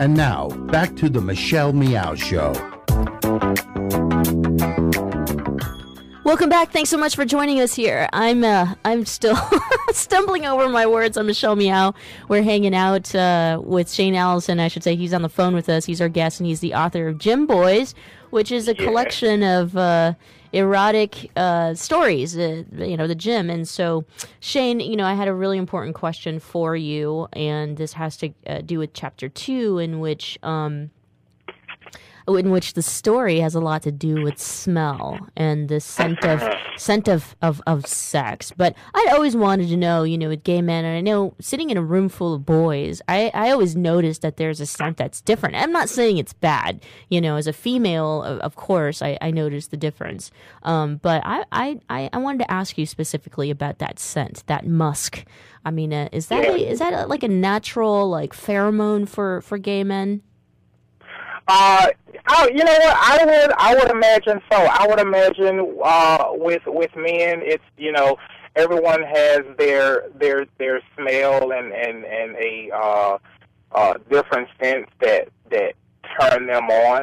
And now, back to the Michelle Meow Show. Welcome back. Thanks so much for joining us here. I'm uh, I'm still stumbling over my words. I'm Michelle Meow. We're hanging out uh, with Shane Allison. I should say he's on the phone with us. He's our guest, and he's the author of Gym Boys, which is a collection of uh, erotic uh, stories. Uh, you know, the gym. And so, Shane, you know, I had a really important question for you, and this has to uh, do with chapter two, in which. Um, in which the story has a lot to do with smell and the scent of scent of, of, of sex. But I'd always wanted to know, you know, with gay men, and I know sitting in a room full of boys, I, I always noticed that there's a scent that's different. I'm not saying it's bad, you know, as a female, of, of course, I, I noticed the difference. Um, but I, I, I I wanted to ask you specifically about that scent, that musk. I mean, uh, is that a, is that a, like a natural like pheromone for for gay men? Uh, I, you know what? I would, I would imagine so. I would imagine uh, with with men, it's you know, everyone has their their their smell and and and a uh, uh, different sense that that turn them on.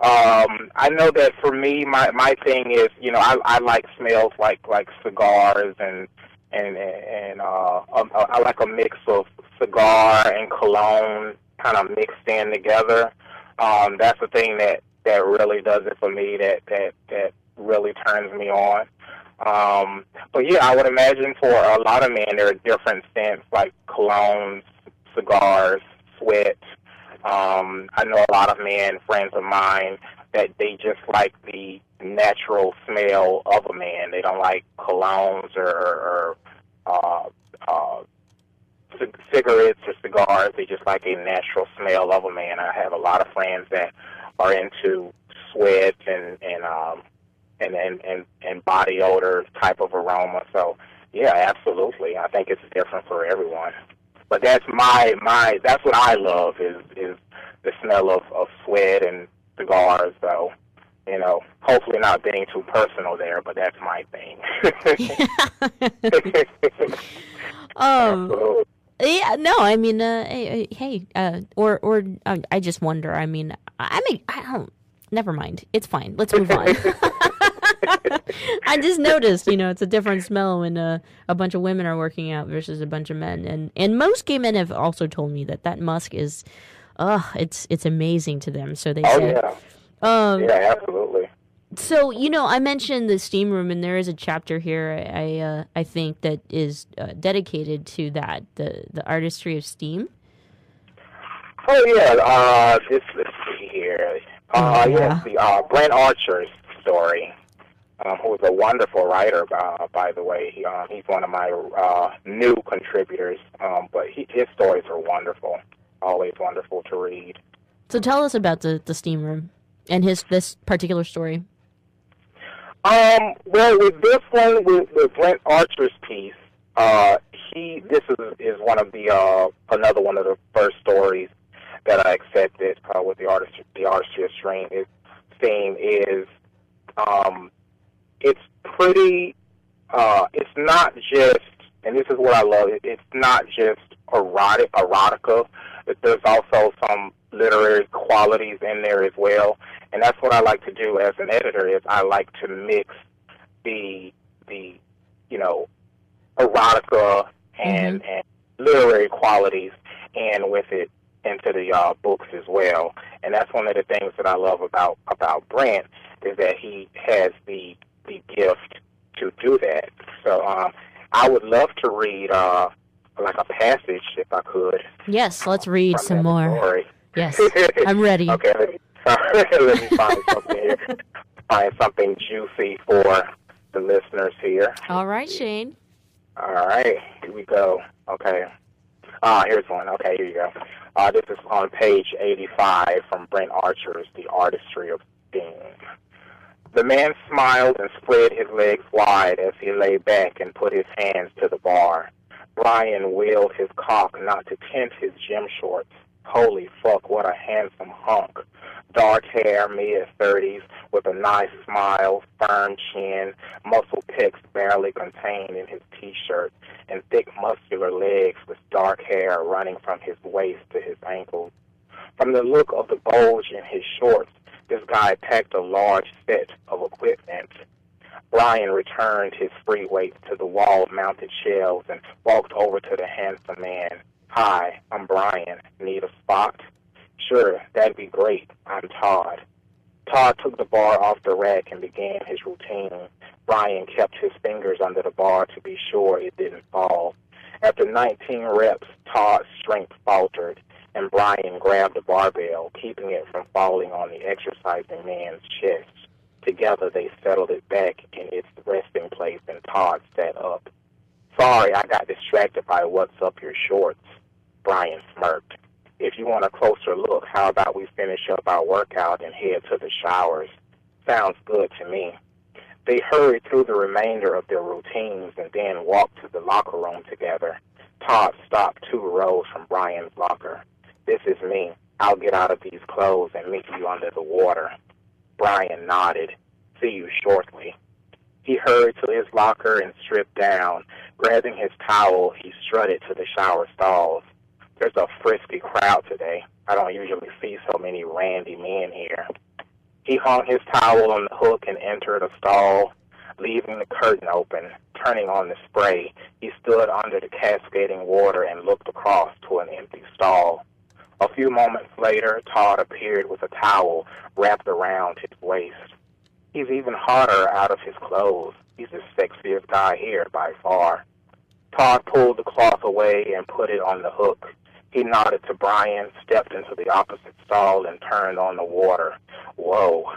Um, I know that for me, my my thing is, you know, I I like smells like like cigars and and and uh, I like a mix of cigar and cologne kind of mixed in together um, that's the thing that that really does it for me. That that that really turns me on. Um, but yeah, I would imagine for a lot of men there are different scents like colognes, cigars, sweat. Um, I know a lot of men, friends of mine, that they just like the natural smell of a man. They don't like colognes or, or uh, uh, c- cigarettes or cigars. They just like a natural smell of a man. I have a lot of friends that are into sweat and and um and and and, and body odor type of aroma. So yeah, absolutely. I think it's different for everyone. But that's my my that's what I love is is the smell of of sweat and cigars. So you know, hopefully not being too personal there, but that's my thing. Um, yeah, no, I mean, uh, hey, hey, uh, or or uh, I just wonder. I mean, I mean, I don't. Never mind. It's fine. Let's move on. I just noticed, you know, it's a different smell when uh, a bunch of women are working out versus a bunch of men, and and most gay men have also told me that that musk is, uh, it's it's amazing to them. So they oh say, yeah, um, yeah, absolutely. So you know, I mentioned the steam room, and there is a chapter here. I uh, I think that is uh, dedicated to that the the artistry of steam. Oh yeah, uh, this let's see here. Uh, Oh, yeah. yes, the uh, Brent Archer's story, um, who is a wonderful writer, uh, by the way. He, um, he's one of my uh, new contributors, um, but he, his stories are wonderful. Always wonderful to read. So tell us about the the steam room and his this particular story. Um, well, with this one, with, with Brent Archer's piece, uh, he this is is one of the uh, another one of the first stories that I accepted uh, with the artist the artistry of steam. His theme is um, it's pretty. Uh, it's not just, and this is what I love. It, it's not just erotic erotica. But there's also some literary qualities in there as well, and that's what I like to do as an editor. Is I like to mix the the you know erotica and and literary qualities and with it into the uh, books as well. And that's one of the things that I love about about Brent is that he has the the gift to do that. So um, I would love to read uh, like a passage if I could. Yes, let's read some more. story. Yes, I'm ready. okay, let me, let me find something here. Find something juicy for the listeners here. All right, Shane. All right, here we go. Okay. Ah, here's one. Okay, here you go. Uh, this is on page 85 from Brent Archer's The Artistry of Steam. The man smiled and spread his legs wide as he lay back and put his hands to the bar. Brian wheeled his cock not to tint his gym shorts. Holy fuck, what a handsome hunk. Dark hair, mid 30s, with a nice smile, firm chin, muscle pecs barely contained in his t-shirt, and thick muscular legs with dark hair running from his waist to his ankles. From the look of the bulge in his shorts, this guy packed a large set of equipment. Brian returned his free weights to the wall of mounted shelves and walked over to the handsome man. Hi, I'm Brian. Need a spot? Sure, that'd be great. I'm Todd. Todd took the bar off the rack and began his routine. Brian kept his fingers under the bar to be sure it didn't fall. After 19 reps, Todd's strength faltered, and Brian grabbed the barbell, keeping it from falling on the exercising man's chest. Together, they settled it back in its resting place, and Todd sat up. Sorry, I got distracted by what's up your shorts. Brian smirked. If you want a closer look, how about we finish up our workout and head to the showers? Sounds good to me. They hurried through the remainder of their routines and then walked to the locker room together. Todd stopped two rows from Brian's locker. This is me. I'll get out of these clothes and meet you under the water. Brian nodded. See you shortly. He hurried to his locker and stripped down. Grabbing his towel, he strutted to the shower stalls. There's a frisky crowd today. I don't usually see so many randy men here. He hung his towel on the hook and entered a stall, leaving the curtain open. Turning on the spray, he stood under the cascading water and looked across to an empty stall. A few moments later, Todd appeared with a towel wrapped around his waist. He's even hotter out of his clothes. He's the sexiest guy here by far. Todd pulled the cloth away and put it on the hook. He nodded to Brian, stepped into the opposite stall, and turned on the water. Whoa.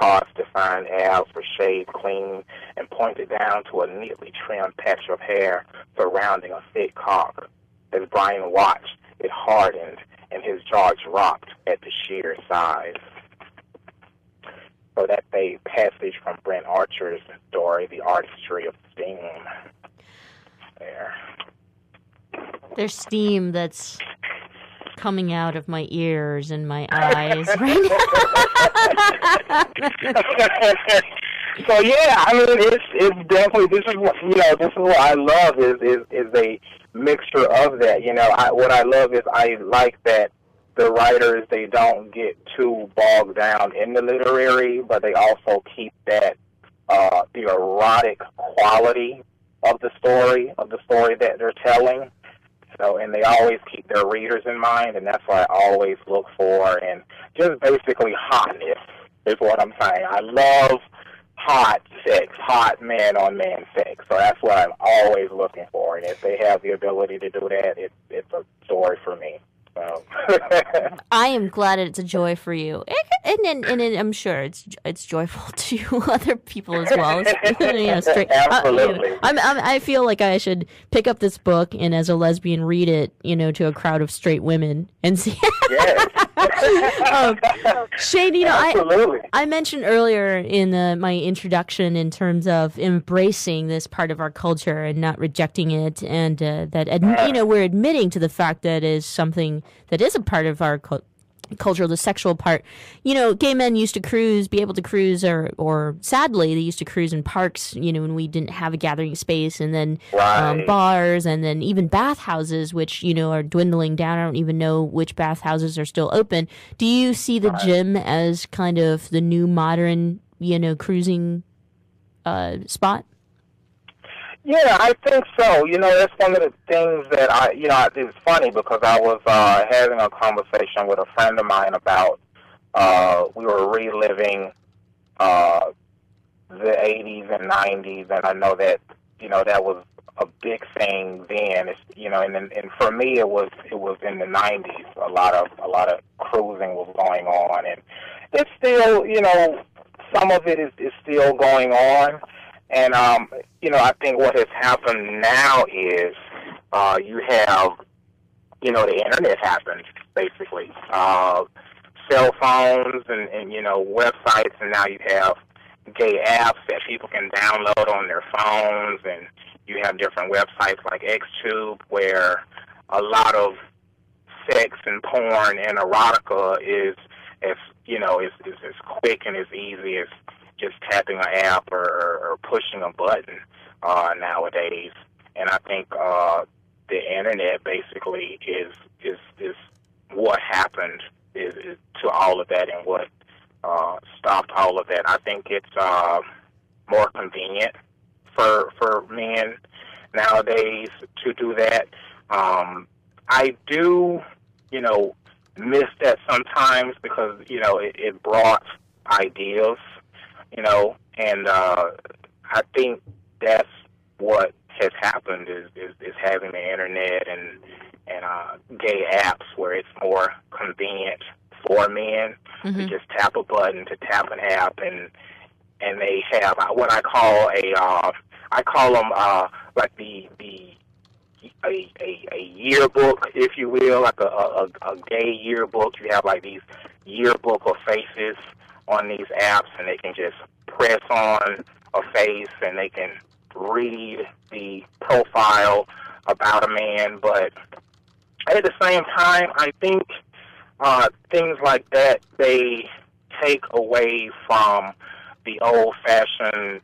Todd's defined abs were shaved clean and pointed down to a neatly trimmed patch of hair surrounding a thick cock. As Brian watched, it hardened and his jaw dropped at the sheer size. So that's a passage from Brent Archer's story, The Artistry of Steam. There. There's steam that's coming out of my ears and my eyes right so yeah, I mean, it's it's definitely this is what you know. This is what I love is is is a mixture of that. You know, I, what I love is I like that the writers they don't get too bogged down in the literary, but they also keep that uh, the erotic quality of the story of the story that they're telling. So, and they always keep their readers in mind, and that's what I always look for, and just basically hotness is what I'm saying. I love hot sex, hot man on man sex. So that's what I'm always looking for. And if they have the ability to do that, it, it's a story for me. So. I am glad it's a joy for you, and and, and, and I'm sure it's it's joyful to other people as well. you know, straight, Absolutely. Uh, you know, I'm, I feel like I should pick up this book and, as a lesbian, read it. You know, to a crowd of straight women and see. um, Shane, you know, Absolutely. I I mentioned earlier in uh, my introduction in terms of embracing this part of our culture and not rejecting it, and uh, that you know we're admitting to the fact that it is something that is a part of our culture culture, the sexual part. You know, gay men used to cruise, be able to cruise, or or sadly, they used to cruise in parks. You know, when we didn't have a gathering space, and then um, bars, and then even bathhouses, which you know are dwindling down. I don't even know which bathhouses are still open. Do you see the gym as kind of the new modern, you know, cruising uh, spot? Yeah, I think so. You know, that's one of the things that I, you know, it's funny because I was uh, having a conversation with a friend of mine about, uh, we were reliving uh, the 80s and 90s, and I know that, you know, that was a big thing then. It's, you know, and and for me, it was it was in the 90s. A lot of a lot of cruising was going on, and it's still, you know, some of it is, is still going on. And um, you know, I think what has happened now is uh, you have, you know, the internet happened basically. Uh, cell phones and, and you know websites, and now you have gay apps that people can download on their phones, and you have different websites like XTube where a lot of sex and porn and erotica is as you know is is as quick and as easy as just tapping an app or, or, pushing a button uh, nowadays. And I think uh, the internet basically is is is what happened is, is to all of that and what uh, stopped all of that. I think it's uh, more convenient for for men nowadays to do that. Um, I do, you know, miss that sometimes because you know it, it brought ideas, you know, and uh, I think that's what has happened is, is is having the internet and and uh, gay apps where it's more convenient for men to just tap a button to tap an app and and they have uh, what I call a uh, I call them uh, like the the a, a, a yearbook, if you will, like a, a, a gay yearbook. You have like these yearbook of faces on these apps, and they can just press on a face and they can read the profile about a man. But at the same time, I think uh, things like that they take away from the old-fashioned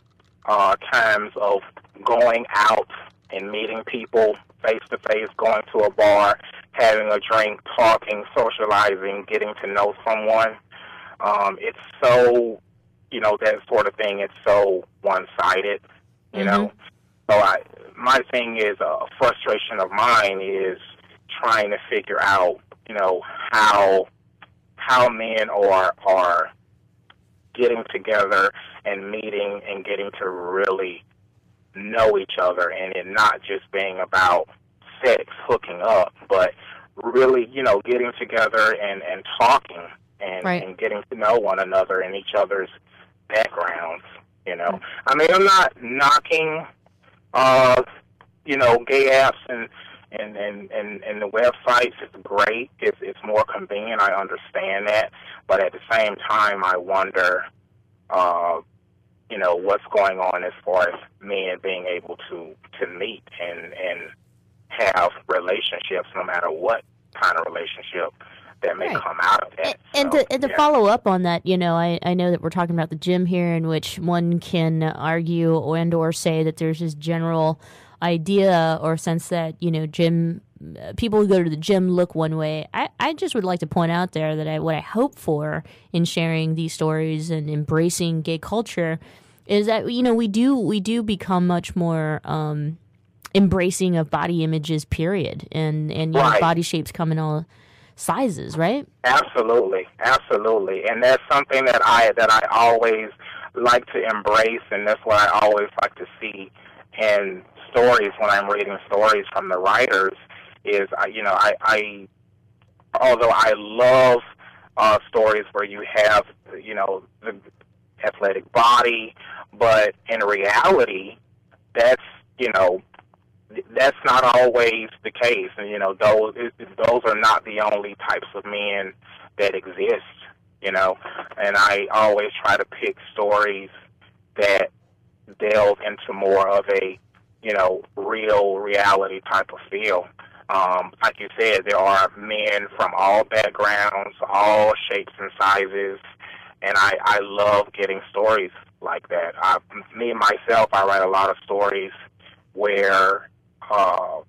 uh, times of going out and meeting people face to face, going to a bar, having a drink, talking, socializing, getting to know someone. Um, it's so, you know, that sort of thing. It's so one-sided, you know. So I, my thing is a frustration of mine is trying to figure out, you know, how how men are are getting together and meeting and getting to really know each other and it not just being about sex hooking up but really you know getting together and and talking and, Right. and getting to know one another and each other's backgrounds you know. I mean i'm not knocking uh you know gay apps and and and and, and the websites. It's great. It's it's more convenient. I understand that. But at the same time i wonder uh you know what's going on as far as men being able to to meet and and have relationships no matter what kind of relationship that may Right. come out of that. And to, and to follow up on that, you know, I, I know that we're talking about the gym here, in which one can argue and or say that there's this general idea or sense that you know gym uh, people who go to the gym look one way. I, I just would like to point out there that I what I hope for in sharing these stories and embracing gay culture is that you know we do we do become much more um, embracing of body images, period, and and you know, body shapes come in all sizes, right? Absolutely, absolutely, and that's something that I that I always like to embrace, and that's what I always like to see in stories when I'm reading stories from the writers. Is I, you know, I, I although I love uh, stories where you have you know the athletic body, but in reality, that's you know that's not always the case, and you know those those are not the only types of men that exist. You know, and I always try to pick stories that delve into more of a you know real reality type of feel. Um, like you said, there are men from all backgrounds, all shapes and sizes, and I, I love getting stories like that. I, me myself, I write a lot of stories where uh,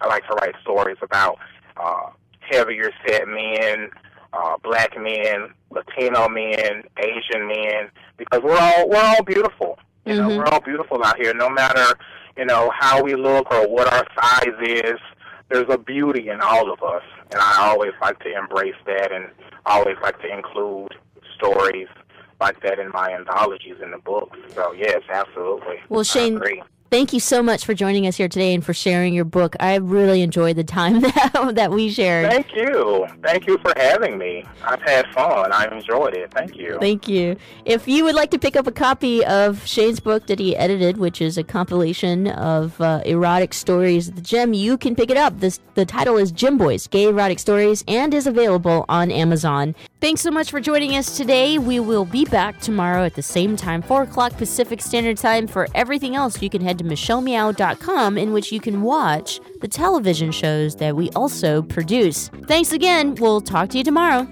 I like to write stories about uh, heavier set men, uh, black men, Latino men, Asian men, because we're all we're all beautiful. You know, we're all beautiful out here. No matter you know how we look or what our size is, there's a beauty in all of us, and I always like to embrace that, and I always like to include stories like that in my anthologies in the books. So yes, absolutely. Well, I Shane, agree. Thank you so much for joining us here today and for sharing your book. I really enjoyed the time that, that we shared. Thank you. Thank you for having me. I've had fun. I've enjoyed it. Thank you. Thank you. If you would like to pick up a copy of Shane's book that he edited, which is a compilation of uh, erotic stories at the gym, you can pick it up. This the title is Gym Boys: Gay Erotic Stories, and is available on Amazon. Thanks so much for joining us today. We will be back tomorrow at the same time, four o'clock Pacific Standard Time. For everything else, you can head to michellemeow.com in which you can watch the television shows that we also produce. Thanks again. We'll talk to you tomorrow.